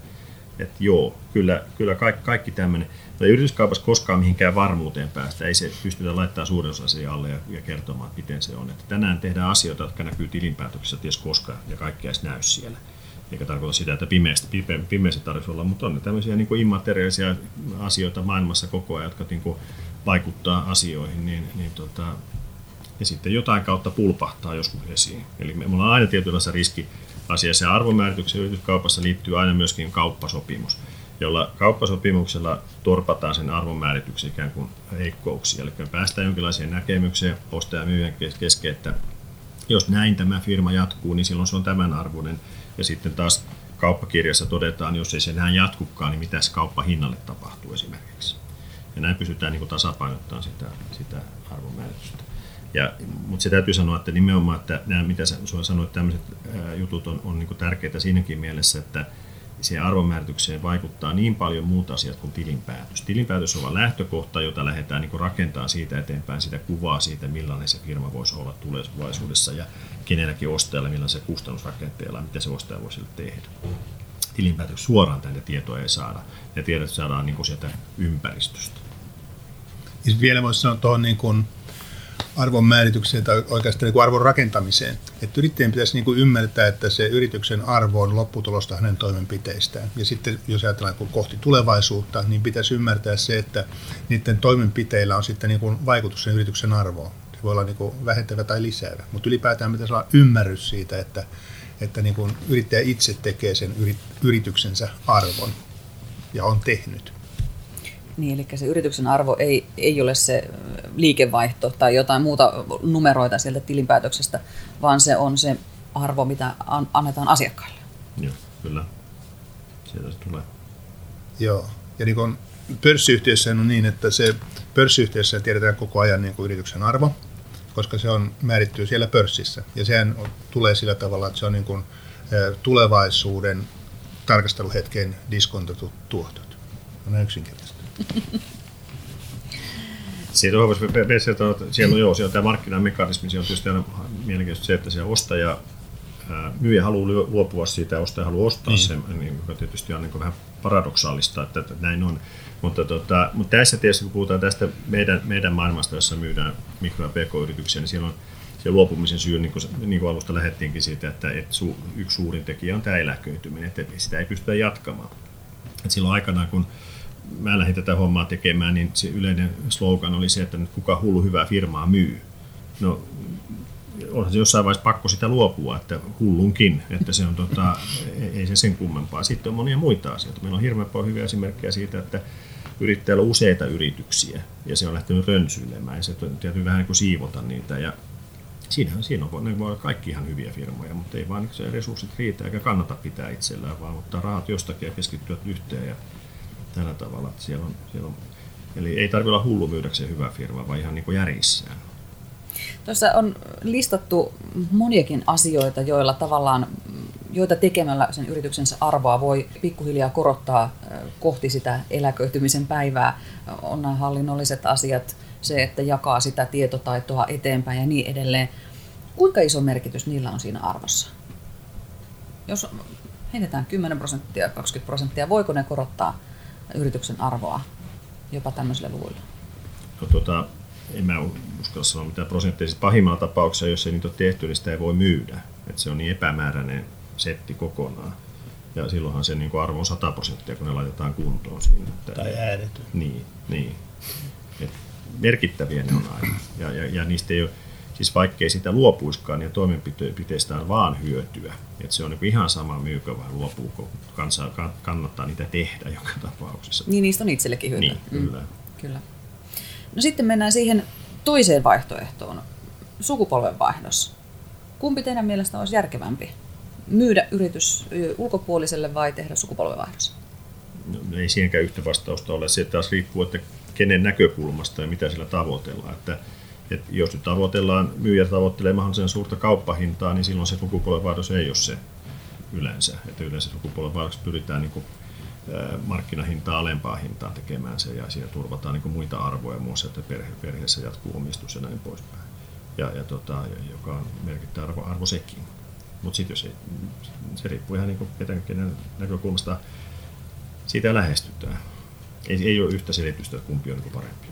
että joo, kyllä, kyllä kaikki, kaikki tämmöinen, ei yrityskaupassa koskaan mihinkään varmuuteen päästä, ei se pystytä laittamaan suurin osa siihen alle ja, ja kertomaan, että miten se on. Että tänään tehdään asioita, jotka näkyy tilinpäätöksessä ties koskaan ja kaikki edes näy siellä eikä tarkoita sitä, että pimeästä, pime, pimeästä tarvitsisi olla, mutta on tämmöisiä niin kuin immateriaalisia asioita maailmassa koko ajan, jotka niin kuin vaikuttaa asioihin, niin, niin tota, ja sitten jotain kautta pulpahtaa joskus esiin. Eli me ollaan aina tietynlaisessa riskiasiassa ja arvomäärityksen yrityskaupassa liittyy aina myöskin kauppasopimus, jolla kauppasopimuksella torpataan sen arvonmäärityksen ikään kuin heikkouksia. Eli päästään jonkinlaiseen näkemykseen ostaja ja myyjän kesken, että jos näin tämä firma jatkuu, niin silloin se on tämän arvoinen ja sitten taas kauppakirjassa todetaan, jos ei se enää jatkukaan, niin mitä kauppahinnalle tapahtuu esimerkiksi. Ja näin pysytään niin tasapainottamaan sitä, sitä arvonmääritystä. Ja, mutta se täytyy sanoa, että nimenomaan, että nämä, mitä sä sanoit, tämmöiset jutut on, on niin tärkeitä siinäkin mielessä, että siihen arvonmääritykseen vaikuttaa niin paljon muut asiat kuin tilinpäätös. Tilinpäätös on lähtökohta, jota lähdetään niin rakentaa siitä eteenpäin sitä kuvaa siitä, millainen se firma voisi olla tulevaisuudessa ja kenelläkin ostajalla, millainen se kustannusrakenteella, mitä se ostaja voisi tehdä. Tilinpäätöks suoraan tänne tietoa ei saada, ja tiedot saadaan niin sieltä ympäristöstä. Ja vielä voisi sanoa tuohon niin kuin arvon määritykseen tai oikeastaan niin kuin arvon rakentamiseen. Että yrittäjän pitäisi niin kuin ymmärtää, että se yrityksen arvo on lopputulosta hänen toimenpiteistään. Ja sitten jos ajatellaan kun kohti tulevaisuutta, niin pitäisi ymmärtää se, että niiden toimenpiteillä on sitten niin kuin vaikutus sen yrityksen arvoon. Se voi olla niin kuin vähentävä tai lisäävä, mutta ylipäätään pitäisi olla ymmärrys siitä, että, että niin kuin yrittäjä itse tekee sen yrityksensä arvon ja on tehnyt. Niin, eli se yrityksen arvo ei, ei ole se liikevaihto tai jotain muuta numeroita sieltä tilinpäätöksestä, vaan se on se arvo, mitä annetaan asiakkaille. Joo, kyllä. Sieltä se tulee. Joo, ja niin kuin pörssiyhtiössä on niin, että se pörssiyhtiössä tiedetään koko ajan niin kuin yrityksen arvo, koska se on määrittyy siellä pörssissä. Ja sehän tulee sillä tavalla, että se on niin kuin tulevaisuuden tarkasteluhetken diskontatut tuotot. On näin yksinkertaisesti. Siitä on siellä on, joo, siellä on tämä markkinamekanismi, siellä on tietysti aina mielenkiintoista se, että se ostaja, myyjä haluaa luopua siitä ja ostaja haluaa ostaa niin. sen, niin, joka tietysti on niin vähän paradoksaalista, että, että näin on. Mutta, tota, mutta tässä tietysti, kun puhutaan tästä meidän, meidän maailmasta, jossa myydään mikro- ja pk-yrityksiä, niin siellä on se luopumisen syy, niin kuin, niin kuin alusta lähdettiinkin siitä, että, että su, yksi suurin tekijä on tämä eläköityminen, että sitä ei pystytä jatkamaan. Et silloin aikanaan, kun mä lähdin tätä hommaa tekemään, niin se yleinen slogan oli se, että nyt kuka hullu hyvää firmaa myy. No, onhan se jossain vaiheessa pakko sitä luopua, että hullunkin, että se on tota, ei se sen kummempaa. Sitten on monia muita asioita. Meillä on hirveän paljon hyviä esimerkkejä siitä, että yrittäjällä on useita yrityksiä ja se on lähtenyt rönsyilemään ja se täytyy vähän niin kuin siivota niitä ja siinähän siinä on, ne voi olla kaikki ihan hyviä firmoja, mutta ei vaan se resurssit riitä eikä kannata pitää itsellään, vaan ottaa rahat jostakin ja keskittyä yhteen ja tällä tavalla. Että siellä on, siellä on, eli ei tarvitse olla hullu myydäkseen hyvää firmaa, vaan ihan niin kuin järjissään. Tuossa on listattu moniakin asioita, joilla tavallaan, joita tekemällä sen yrityksensä arvoa voi pikkuhiljaa korottaa kohti sitä eläköitymisen päivää. On nämä hallinnolliset asiat, se, että jakaa sitä tietotaitoa eteenpäin ja niin edelleen. Kuinka iso merkitys niillä on siinä arvossa? Jos heitetään 10 prosenttia, 20 prosenttia, voiko ne korottaa yrityksen arvoa jopa tämmöisillä luvuilla? No, tota, en mä uskalla sanoa mitään prosentteja. Pahimmalla tapauksessa, jos ei niitä ole tehty, niin sitä ei voi myydä. Et se on niin epämääräinen setti kokonaan. Ja silloinhan se niin arvo on 100 prosenttia, kun ne laitetaan kuntoon siinä. Että, tai ääretty. Niin, niin. Et merkittäviä ne on aina. Ja, ja, ja niistä ei ole, siis vaikkei sitä luopuiskaan, niin toimenpiteistä on vaan hyötyä. Et se on niin ihan sama myykö vai luopuuko, kansa, kannattaa niitä tehdä joka tapauksessa. Niin niistä on itsellekin hyötyä. Niin, kyllä. Mm, kyllä. No sitten mennään siihen toiseen vaihtoehtoon, sukupolvenvaihdos. Kumpi teidän mielestä olisi järkevämpi? Myydä yritys ulkopuoliselle vai tehdä sukupolvenvaihdos? No, ei siihenkään yhtä vastausta ole. Se taas riippuu, että kenen näkökulmasta ja mitä sillä tavoitellaan. Että, että jos nyt tavoitellaan, myyjä tavoittelee mahdollisen suurta kauppahintaa, niin silloin se sukupolvenvaihdos ei ole se yleensä. Että yleensä sukupolvenvaihdoksessa pyritään niin kuin markkinahintaa alempaa hintaa tekemään se ja siinä turvataan niin muita arvoja, muun että perhe, perheessä jatkuu omistus ja näin poispäin. Ja, ja tota, joka on merkittävä arvo, arvo sekin. Mutta sitten jos ei, se riippuu ihan niin kenen näkökulmasta siitä lähestytään. Ei, ei ole yhtä selitystä, että kumpi on niin parempi.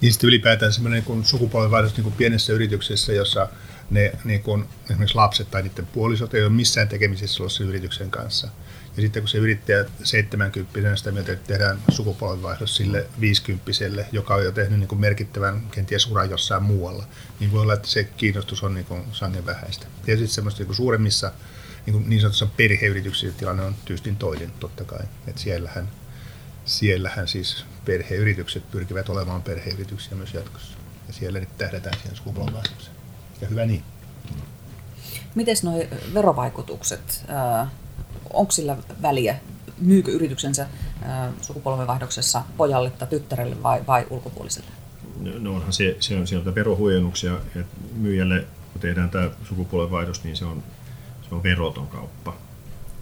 Niin sitten ylipäätään semmoinen niin sukupolvenvaihdos niin pienessä yrityksessä, jossa ne niin kuin, esimerkiksi lapset tai niiden puolisot ei ole missään tekemisissä ollut sen yrityksen kanssa – ja sitten kun se yrittäjä 70 sitä mieltä, että tehdään sukupolvenvaihdos sille 50 joka on jo tehnyt niin kuin merkittävän kenties uran jossain muualla, niin voi olla, että se kiinnostus on niin sangen vähäistä. Tietysti semmoista niin kuin suuremmissa niin, kuin niin sanotussa perheyrityksissä tilanne on tyystin toinen totta kai. Että siellähän, siellähän siis perheyritykset pyrkivät olemaan perheyrityksiä myös jatkossa. Ja siellä nyt tähdätään siihen sukupolvenvaihdokseen. Ja hyvä niin. Miten nuo verovaikutukset? onko sillä väliä, myykö yrityksensä sukupolvenvaihdoksessa pojalle tai tyttärelle vai, vai ulkopuoliselle? No, no onhan se, se on sieltä verohuojennuksia, että myyjälle kun tehdään tämä sukupolvenvaihdos, niin se on, se on veroton kauppa.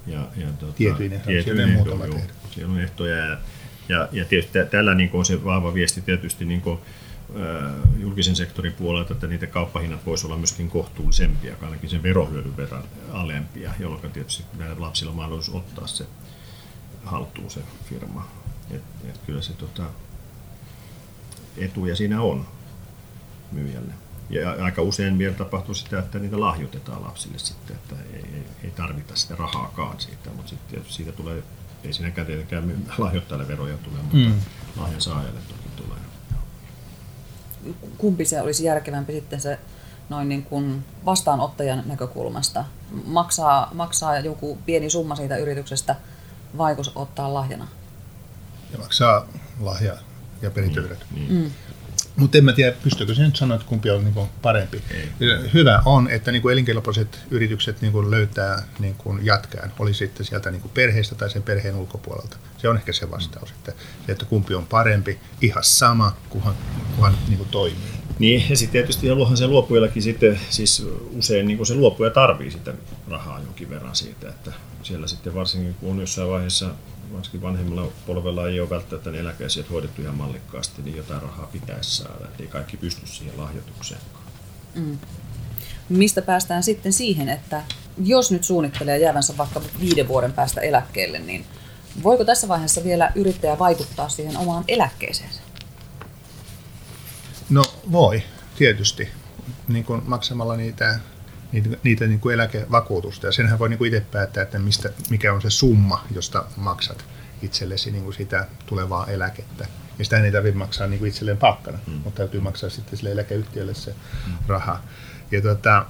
Ja, ja tuota, tietyin ehdoin, siellä, muutama siellä on ehtoja ja, ja, ja tietysti tällä niin on se vahva viesti tietysti niin kuin, julkisen sektorin puolelta, että niiden kauppahinnat voisivat olla myöskin kohtuullisempia, ainakin sen verohyödyn verran alempia, jolloin tietysti meidän lapsilla on mahdollisuus ottaa se haltuun se firma. Et, et kyllä se tota, etuja siinä on myyjälle. Ja aika usein vielä tapahtuu sitä, että niitä lahjoitetaan lapsille sitten, että ei, ei, ei tarvita sitä rahaakaan siitä, mutta sitten siitä tulee, ei siinäkään tietenkään lahjoittajalle veroja tule, mutta mm. lahjan saajalle toki tulee. kumpi se olisi järkevämpi sitten se noin niin kuin vastaanottajan näkökulmasta? Maksaa, maksaa joku pieni summa siitä yrityksestä vai ottaa lahjana? Ja maksaa lahja ja perintöverot. Mm. Mm. Mutta en mä tiedä, pystyykö se nyt sanoa, että kumpi on niin parempi. Ei. Hyvä on, että niin elinkelpoiset yritykset niin löytää niin jatkään, oli sitten sieltä niin perheestä tai sen perheen ulkopuolelta. Se on ehkä se vastaus, että, että kumpi on parempi, ihan sama, kunhan, kunhan niin toimii. Niin, ja sitten tietysti haluahan se luopujallakin sitten, siis usein niin se luopuja tarvii sitä rahaa jonkin verran siitä, että siellä sitten varsinkin kun on jossain vaiheessa varsinkin vanhemmalla polvella ei ole välttämättä ne eläkeasiat hoidettu ihan mallikkaasti, niin jotain rahaa pitäisi saada, ei kaikki pysty siihen lahjoitukseen. Mm. Mistä päästään sitten siihen, että jos nyt suunnittelee jäävänsä vaikka viiden vuoden päästä eläkkeelle, niin voiko tässä vaiheessa vielä yrittäjä vaikuttaa siihen omaan eläkkeeseen? No voi, tietysti. Niin kuin maksamalla niitä niitä, niitä niin kuin eläkevakuutusta. Ja senhän voi niin kuin itse päättää, että mistä, mikä on se summa, josta maksat itsellesi niin kuin sitä tulevaa eläkettä. Ja sitä ei tarvitse maksaa niin kuin itselleen palkkana, mm. mutta täytyy maksaa sitten sille eläkeyhtiölle se mm. raha. Ja, tota,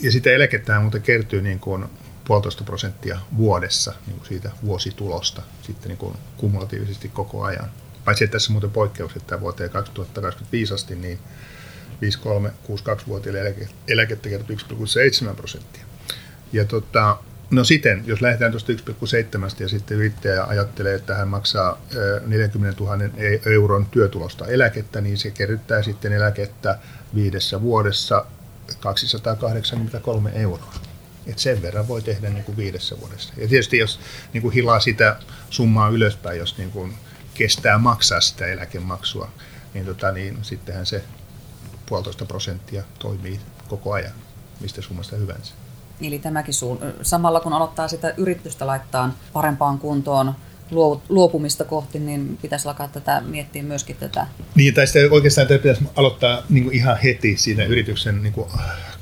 ja sitä eläkettä muuten kertyy niin kuin puolitoista prosenttia vuodessa niin kuin siitä vuositulosta sitten niin kuin kumulatiivisesti koko ajan. Paitsi että tässä muuten poikkeus, että vuoteen 2025 asti niin 53-62-vuotiaille eläke, eläkettä kertoo 1,7 prosenttia. Ja tota, no siten, jos lähdetään tuosta 1,7 ja sitten yrittäjä ajattelee, että hän maksaa 40 000 e-, euron työtulosta eläkettä, niin se kerryttää sitten eläkettä viidessä vuodessa 283 euroa. Et sen verran voi tehdä niin kuin viidessä vuodessa. Ja tietysti jos niin kuin hilaa sitä summaa ylöspäin, jos niin kuin kestää maksaa sitä eläkemaksua, niin, tota, niin sittenhän se puolitoista prosenttia toimii koko ajan, mistä summasta hyvänsä. Eli tämäkin suun, samalla kun aloittaa sitä yritystä laittaa parempaan kuntoon, luopumista kohti, niin pitäisi alkaa tätä miettiä myöskin tätä. Niin, tai sitten oikeastaan tätä pitäisi aloittaa niin kuin ihan heti siinä yrityksen, niin kuin,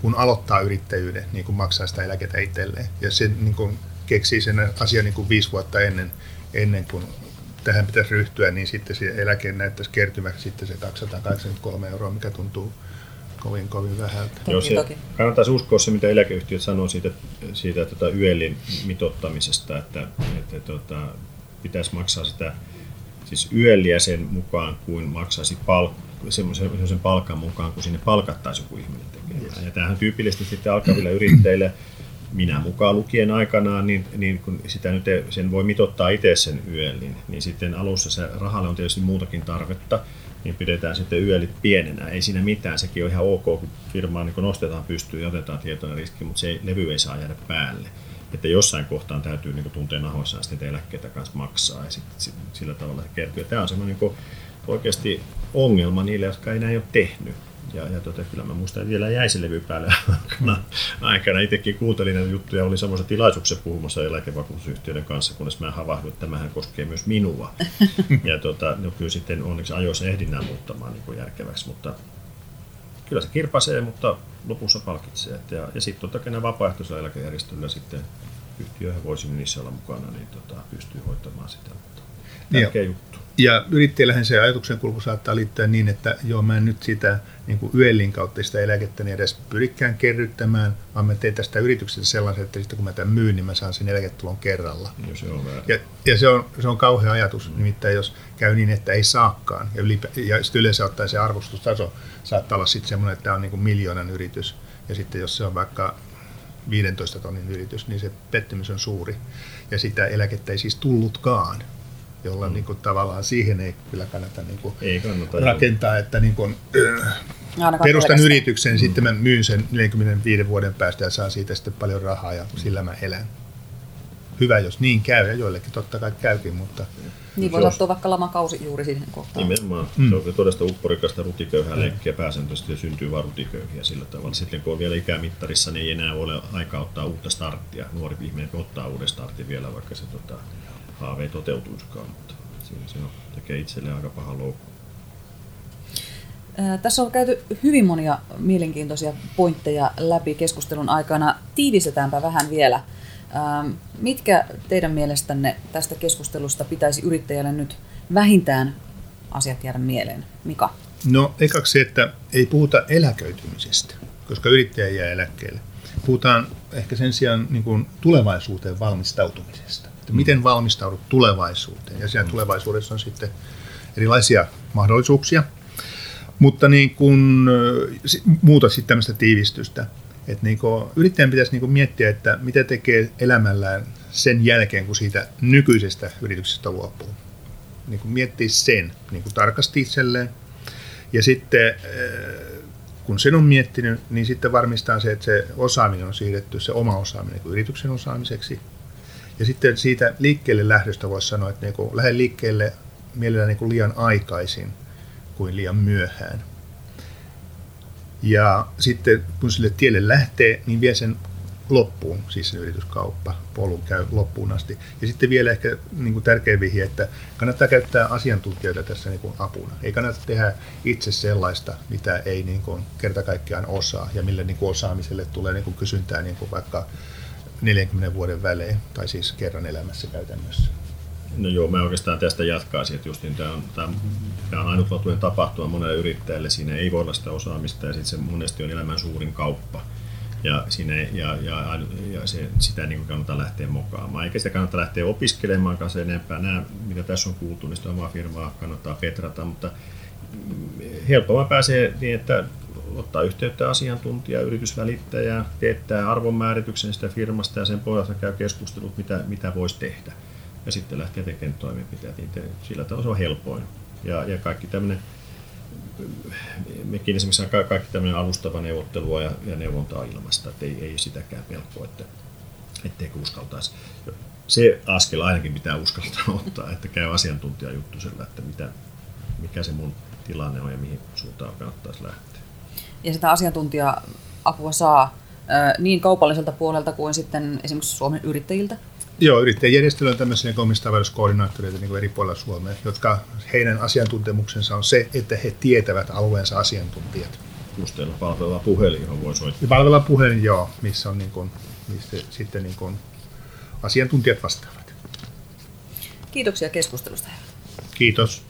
kun aloittaa yrittäjyyden, niin kuin maksaa sitä eläketä itselleen. Ja se niin kuin, keksii sen asian niin kuin viisi vuotta ennen, ennen kuin tähän pitäisi ryhtyä, niin sitten se eläke näyttäisi kertymäksi sitten se 283 euroa, mikä tuntuu kovin, kovin vähältä. Joo, se, kannattaisi uskoa se, mitä eläkeyhtiöt sanoo siitä, siitä tota, YELin mitottamisesta, että, että tota, pitäisi maksaa sitä siis YELiä sen mukaan, kuin maksaisi palk, semmoisen, semmoisen palkan mukaan, kun sinne palkattaisi joku ihminen tekemään. Yes. Ja tämähän tyypillisesti sitten alkaville yrittäjille minä mukaan lukien aikanaan, niin, niin kun sitä nyt sen voi mitottaa itse sen yölin, niin sitten alussa se rahalle on tietysti muutakin tarvetta, niin pidetään sitten yölit pienenä. Ei siinä mitään, sekin on ihan ok, kun firmaa niin kun nostetaan pystyyn ja otetaan tietoinen riski, mutta se ei, levy ei saa jäädä päälle. Että jossain kohtaan täytyy niin tuntea nahoissaan sitten eläkkeitä kanssa maksaa ja sitten, sit, sillä tavalla se kertyy. Tämä on semmoinen niin oikeasti ongelma niille, jotka ei näin ole tehnyt. Ja, ja tota, kyllä mä muistan, että vielä jäi se levy päälle aikana. aikana. Itsekin kuuntelin näitä juttuja, oli samassa tilaisuuksessa puhumassa eläkevakuutusyhtiöiden kanssa, kunnes mä havahduin, että tämähän koskee myös minua. ja tota, no, kyllä sitten onneksi ajoissa ehdin nämä muuttamaan niin kuin järkeväksi, mutta kyllä se kirpasee, mutta lopussa palkitsee. Ja, ja sitten totta kai nämä vapaaehtoisilla eläkejärjestöillä sitten yhtiöihin voisi niissä olla mukana, niin tota, pystyy hoitamaan sitä. Mutta tärkeä niin juttu. Ja yrittäjällähän se ajatuksen kulku saattaa liittyä niin, että joo, mä en nyt sitä niin kuin YELin kautta sitä eläkettä niin edes pyrikään kerryttämään, vaan mä teen tästä yrityksestä sellaisen, että sitten kun mä tämän myyn, niin mä saan sen eläketulon kerralla. Ja se on, ja, ja se, on, se on kauhea ajatus, mm. nimittäin jos käy niin, että ei saakaan, ja, ylipä, ja sitten yleensä ottaen se arvostustaso saattaa olla sitten semmoinen, että tämä on niin kuin miljoonan yritys, ja sitten jos se on vaikka 15 tonnin yritys, niin se pettymys on suuri, ja sitä eläkettä ei siis tullutkaan jolla mm. niin kuin, tavallaan siihen ei kyllä kannata, niin kuin, ei kannata rakentaa, jo. että niin kuin, äh, perustan yrityksen, mm. sitten mä myyn sen 45 vuoden päästä ja saan siitä sitten paljon rahaa ja mm. sillä mä elän. Hyvä, jos niin käy, ja joillekin totta kai käykin, mutta... Niin voi sattua vaikka lamakausi juuri siihen kohtaan. Nimenomaan. Mm. Se on todesta upporikasta rutiköyhää leikkiä pääsääntöisesti ja syntyy vain rutiköyhiä sillä tavalla. Sitten kun on vielä ikämittarissa, niin ei enää ole aika ottaa uutta starttia. Nuori ihminen ottaa uuden startin vielä, vaikka se tota, haave ei toteutuisikaan, mutta siinä se on, tekee itselleen aika paha loukku. Tässä on käyty hyvin monia mielenkiintoisia pointteja läpi keskustelun aikana. Tiivistetäänpä vähän vielä. Mitkä teidän mielestänne tästä keskustelusta pitäisi yrittäjälle nyt vähintään asiat jäädä mieleen? Mika? No ekaksi se, että ei puhuta eläköitymisestä, koska yrittäjä jää eläkkeelle. Puhutaan ehkä sen sijaan niin kuin tulevaisuuteen valmistautumisesta. Että miten valmistaudut tulevaisuuteen. Ja siellä tulevaisuudessa on sitten erilaisia mahdollisuuksia. Mutta niin kuin, muuta sitten tämmöistä tiivistystä. Että niin kuin, yrittäjän pitäisi niin miettiä, että mitä tekee elämällään sen jälkeen, kun siitä nykyisestä yrityksestä luopuu. Niin miettiä sen niin tarkasti itselleen. Ja sitten kun sen on miettinyt, niin sitten varmistaa se, että se osaaminen on siirretty, se oma osaaminen yrityksen osaamiseksi. Ja sitten siitä liikkeelle lähdöstä voisi sanoa, että niin lähde liikkeelle mielellään niin kuin liian aikaisin kuin liian myöhään. Ja sitten kun sille tielle lähtee, niin vie sen loppuun, siis sen yrityskauppa, polun käy loppuun asti. Ja sitten vielä ehkä niin kuin tärkeä vihje, että kannattaa käyttää asiantuntijoita tässä niin kuin apuna. Ei kannata tehdä itse sellaista, mitä ei niin kuin kerta kaikkiaan osaa ja mille niin kuin osaamiselle tulee niin kuin kysyntää niin kuin vaikka 40 vuoden välein, tai siis kerran elämässä käytännössä. No joo, mä oikeastaan tästä jatkaisin, että justiin tämä on, tämä, on ainutlaatuinen tapahtuma monelle yrittäjälle. Siinä ei voi olla sitä osaamista ja sitten se monesti on elämän suurin kauppa. Ja, siinä, ja, ja, ja se, sitä niin kannattaa lähteä mokaamaan. Eikä sitä kannata lähteä opiskelemaan kanssa enempää. Nämä, mitä tässä on kuultu, niin sitä omaa firmaa kannattaa petrata, mutta helpommin pääsee niin, että ottaa yhteyttä asiantuntijaa, yritysvälittäjää, teettää arvonmäärityksen sitä firmasta ja sen pohjalta käy keskustelut, mitä, mitä voisi tehdä. Ja sitten lähtee tekemään toimenpiteitä. Niin sillä tavalla se on helpoin. Ja, ja kaikki tämmöinen, mekin esimerkiksi kaikki tämmöinen alustava neuvottelua ja, ja neuvontaa ilmasta, että ei, ei sitäkään pelkoa, että etteikö uskaltaisi. Se askel ainakin pitää uskaltaa ottaa, että käy asiantuntijajuttusella, että mitä, mikä se mun tilanne on ja mihin suuntaan kannattaisi lähteä ja sitä asiantuntija-apua saa niin kaupalliselta puolelta kuin sitten esimerkiksi Suomen yrittäjiltä? Joo, yrittäjäjärjestöllä on tämmöisiä omistajavaljuuskoordinaattoreita niin eri puolilla Suomea, jotka heidän asiantuntemuksensa on se, että he tietävät alueensa asiantuntijat. Just teillä puhelin, johon voi soittaa. Ja puhelin, joo, missä on niin kuin, mistä sitten niin kuin asiantuntijat vastaavat. Kiitoksia keskustelusta. Kiitos.